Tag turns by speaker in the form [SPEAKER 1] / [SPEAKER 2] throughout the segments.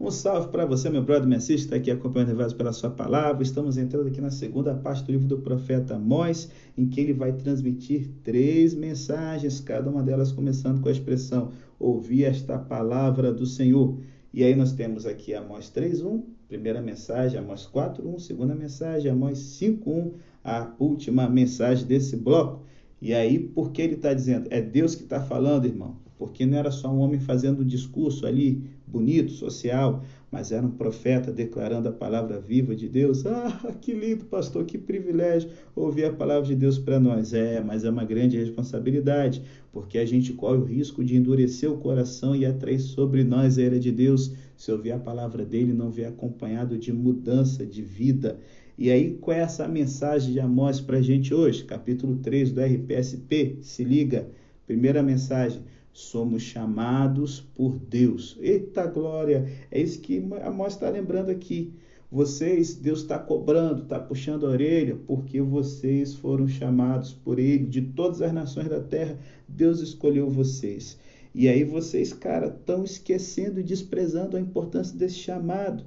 [SPEAKER 1] Um salve para você, meu brother, me assiste, está aqui acompanhando reverso pela sua palavra. Estamos entrando aqui na segunda parte do livro do profeta Amós, em que ele vai transmitir três mensagens, cada uma delas começando com a expressão: Ouvi esta palavra do Senhor. E aí nós temos aqui Amós 3.1, primeira mensagem, Amós 4.1, segunda mensagem, Amós 5.1, a última mensagem desse bloco. E aí, por que ele está dizendo? É Deus que está falando, irmão porque não era só um homem fazendo um discurso ali bonito, social, mas era um profeta declarando a palavra viva de Deus. Ah, que lindo, pastor, que privilégio ouvir a palavra de Deus para nós. É, mas é uma grande responsabilidade, porque a gente corre o risco de endurecer o coração e atrair sobre nós a era de Deus se ouvir a palavra dele não vier acompanhado de mudança de vida. E aí, qual é essa mensagem de Amós para a gente hoje? Capítulo 3 do RPSP. Se liga. Primeira mensagem somos chamados por Deus. Eita glória! É isso que Amós está lembrando aqui. Vocês, Deus está cobrando, está puxando a orelha, porque vocês foram chamados por Ele, de todas as nações da terra, Deus escolheu vocês. E aí vocês, cara, estão esquecendo e desprezando a importância desse chamado.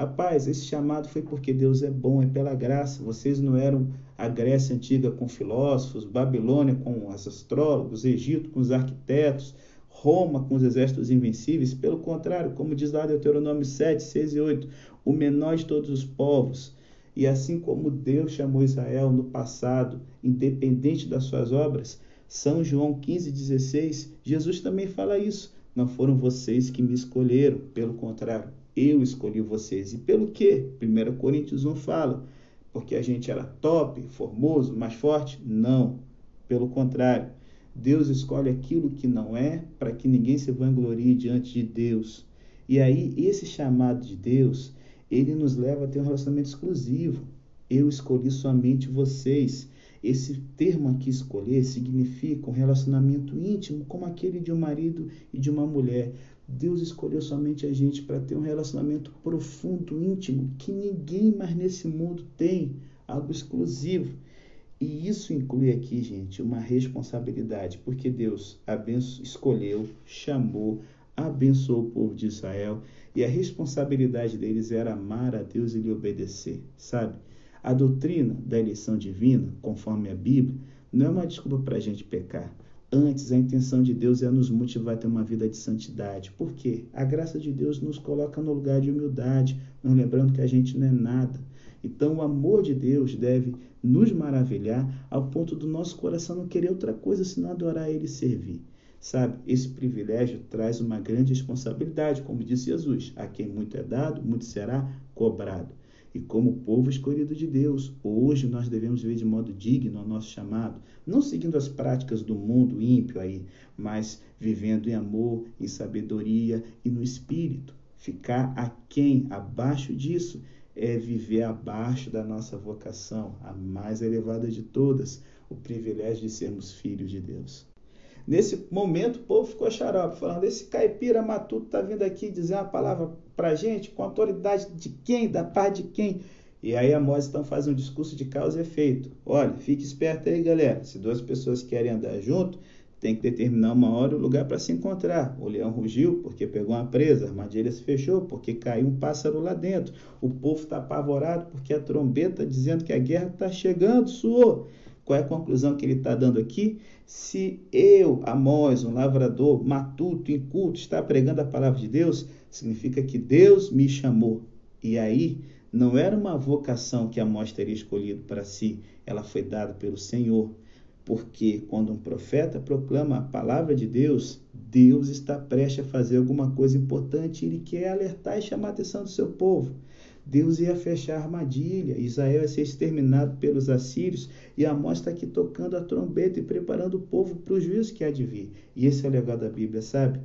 [SPEAKER 1] Rapaz, esse chamado foi porque Deus é bom, é pela graça. Vocês não eram a Grécia antiga com filósofos, Babilônia com os astrólogos, Egito com os arquitetos, Roma com os exércitos invencíveis. Pelo contrário, como diz lá Deuteronômio 7, 6 e 8, o menor de todos os povos. E assim como Deus chamou Israel no passado, independente das suas obras, São João 15, 16, Jesus também fala isso. Não foram vocês que me escolheram, pelo contrário, eu escolhi vocês. E pelo quê? 1 Coríntios 1 fala. Porque a gente era top, formoso, mais forte? Não. Pelo contrário. Deus escolhe aquilo que não é para que ninguém se vanglorie diante de Deus. E aí, esse chamado de Deus, ele nos leva a ter um relacionamento exclusivo. Eu escolhi somente vocês. Esse termo aqui, escolher, significa um relacionamento íntimo, como aquele de um marido e de uma mulher. Deus escolheu somente a gente para ter um relacionamento profundo, íntimo, que ninguém mais nesse mundo tem, algo exclusivo. E isso inclui aqui, gente, uma responsabilidade, porque Deus abenço, escolheu, chamou, abençoou o povo de Israel e a responsabilidade deles era amar a Deus e lhe obedecer, sabe? A doutrina da eleição divina, conforme a Bíblia, não é uma desculpa para a gente pecar. Antes, a intenção de Deus é nos motivar a ter uma vida de santidade. Por quê? A graça de Deus nos coloca no lugar de humildade, nos lembrando que a gente não é nada. Então, o amor de Deus deve nos maravilhar ao ponto do nosso coração não querer outra coisa senão adorar Ele e servir. Sabe, esse privilégio traz uma grande responsabilidade, como disse Jesus: a quem muito é dado, muito será cobrado. E como povo escolhido de Deus, hoje nós devemos viver de modo digno ao nosso chamado, não seguindo as práticas do mundo ímpio aí, mas vivendo em amor, em sabedoria e no espírito. Ficar aquém, abaixo disso, é viver abaixo da nossa vocação, a mais elevada de todas, o privilégio de sermos filhos de Deus. Nesse momento, o povo ficou xarope, falando: esse caipira matuto está vindo aqui dizer uma palavra para a gente, com autoridade de quem? Da parte de quem? E aí a Mose então faz um discurso de causa e efeito. Olha, fique esperto aí, galera. Se duas pessoas querem andar junto, tem que determinar uma hora e um lugar para se encontrar. O leão rugiu porque pegou uma presa, a armadilha se fechou porque caiu um pássaro lá dentro. O povo está apavorado porque a trombeta dizendo que a guerra está chegando, suou. Qual é a conclusão que ele está dando aqui? Se eu, Amós, um lavrador matuto, inculto, está pregando a palavra de Deus, significa que Deus me chamou. E aí, não era uma vocação que Amós teria escolhido para si, ela foi dada pelo Senhor. Porque quando um profeta proclama a palavra de Deus, Deus está prestes a fazer alguma coisa importante, ele quer alertar e chamar a atenção do seu povo. Deus ia fechar a armadilha, Israel ia ser exterminado pelos assírios, e Amós está aqui tocando a trombeta e preparando o povo para o juízo que há de vir. E esse é o legado da Bíblia, sabe?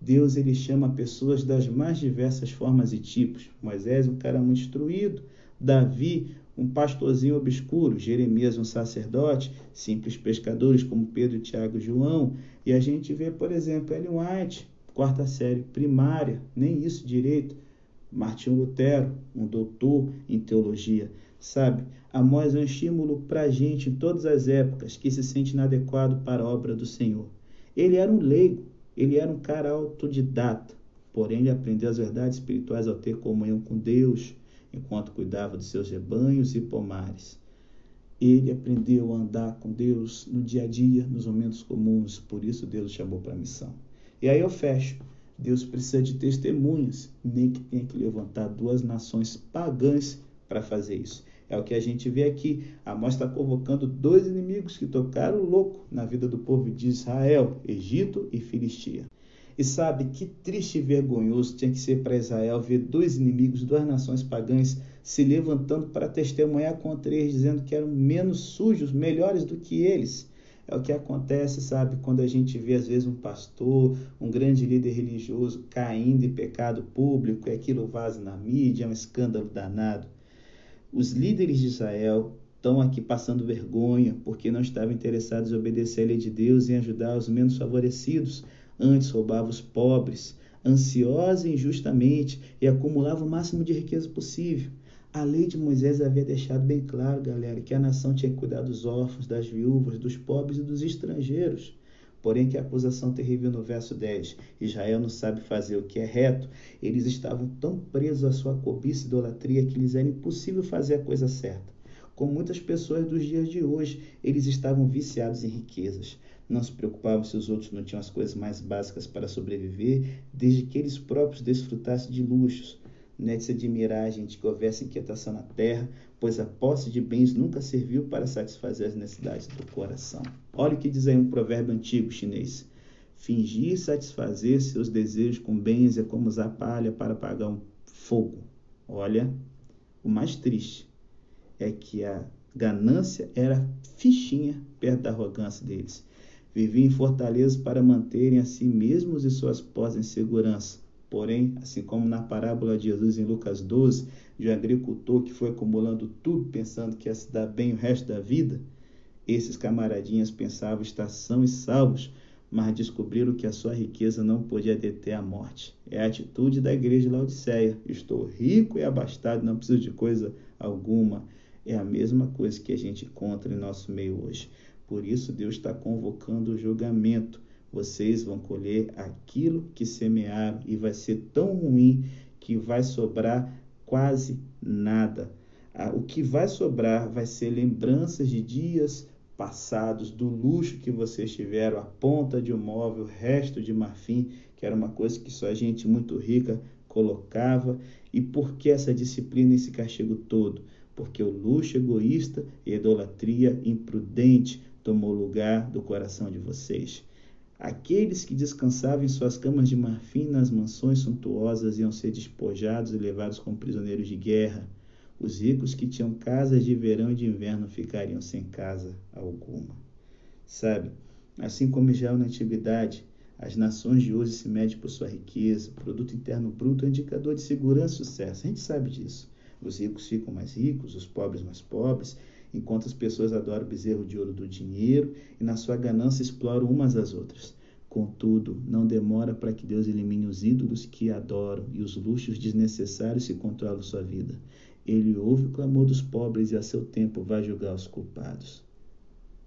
[SPEAKER 1] Deus ele chama pessoas das mais diversas formas e tipos. Moisés, um cara muito instruído, Davi, um pastorzinho obscuro, Jeremias, um sacerdote, simples pescadores como Pedro, Tiago e João. E a gente vê, por exemplo, Ellen White, quarta série primária, nem isso direito Martinho Lutero, um doutor em teologia, sabe? Amós é um estímulo para a gente em todas as épocas que se sente inadequado para a obra do Senhor. Ele era um leigo, ele era um cara autodidata, Porém, ele aprendeu as verdades espirituais ao ter comunhão com Deus, enquanto cuidava dos seus rebanhos e pomares. Ele aprendeu a andar com Deus no dia a dia, nos momentos comuns, por isso Deus o chamou para a missão. E aí eu fecho. Deus precisa de testemunhas, nem que tenha que levantar duas nações pagãs para fazer isso. É o que a gente vê aqui. Amós está convocando dois inimigos que tocaram louco na vida do povo de Israel, Egito e Filistia. E sabe que triste e vergonhoso tinha que ser para Israel ver dois inimigos, duas nações pagãs, se levantando para testemunhar contra eles, dizendo que eram menos sujos, melhores do que eles. É o que acontece, sabe, quando a gente vê às vezes um pastor, um grande líder religioso caindo em pecado público, e aquilo vaza na mídia, é um escândalo danado. Os líderes de Israel estão aqui passando vergonha porque não estavam interessados em obedecer a lei de Deus e ajudar os menos favorecidos Antes roubava os pobres, ansiosa e injustamente, e acumulava o máximo de riqueza possível. A lei de Moisés havia deixado bem claro, galera, que a nação tinha que cuidar dos órfãos, das viúvas, dos pobres e dos estrangeiros. Porém, que acusação terrível no verso 10. Israel não sabe fazer o que é reto. Eles estavam tão presos à sua cobiça e idolatria que lhes era impossível fazer a coisa certa. Como muitas pessoas dos dias de hoje, eles estavam viciados em riquezas não se preocupavam se os outros não tinham as coisas mais básicas para sobreviver, desde que eles próprios desfrutassem de luxos. Não é de se admirar gente que houvesse inquietação na terra, pois a posse de bens nunca serviu para satisfazer as necessidades do coração. Olha o que diz aí um provérbio antigo chinês. Fingir satisfazer seus desejos com bens é como usar palha para apagar um fogo. Olha, o mais triste é que a ganância era fichinha perto da arrogância deles. Viviam em fortalezas para manterem a si mesmos e suas posses em segurança. Porém, assim como na parábola de Jesus em Lucas 12, de um agricultor que foi acumulando tudo pensando que ia se dar bem o resto da vida, esses camaradinhas pensavam estar são e salvos, mas descobriram que a sua riqueza não podia deter a morte. É a atitude da igreja de Laodiceia. Estou rico e abastado, não preciso de coisa alguma. É a mesma coisa que a gente encontra em nosso meio hoje. Por isso, Deus está convocando o julgamento. Vocês vão colher aquilo que semearam e vai ser tão ruim que vai sobrar quase nada. O que vai sobrar vai ser lembranças de dias passados, do luxo que vocês tiveram, a ponta de um móvel, o resto de marfim, que era uma coisa que só gente muito rica colocava. E por que essa disciplina esse castigo todo? Porque o luxo egoísta e idolatria imprudente tomou lugar do coração de vocês. Aqueles que descansavam em suas camas de marfim nas mansões suntuosas iam ser despojados e levados como prisioneiros de guerra. Os ricos que tinham casas de verão e de inverno ficariam sem casa alguma. Sabe, assim como Israel na antiguidade, as nações de hoje se medem por sua riqueza. Produto interno bruto é um indicador de segurança e sucesso. A gente sabe disso. Os ricos ficam mais ricos, os pobres mais pobres, enquanto as pessoas adoram o bezerro de ouro do dinheiro e na sua ganância exploram umas às outras. Contudo, não demora para que Deus elimine os ídolos que adoram e os luxos desnecessários que controlam sua vida. Ele ouve o clamor dos pobres e a seu tempo vai julgar os culpados.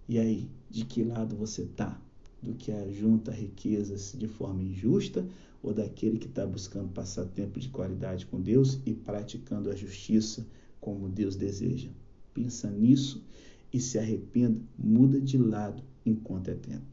[SPEAKER 1] E aí, de que lado você está? Do que ajunta riquezas de forma injusta ou daquele que está buscando passar tempo de qualidade com Deus e praticando a justiça como Deus deseja? Pensa nisso e se arrependa, muda de lado enquanto é tempo.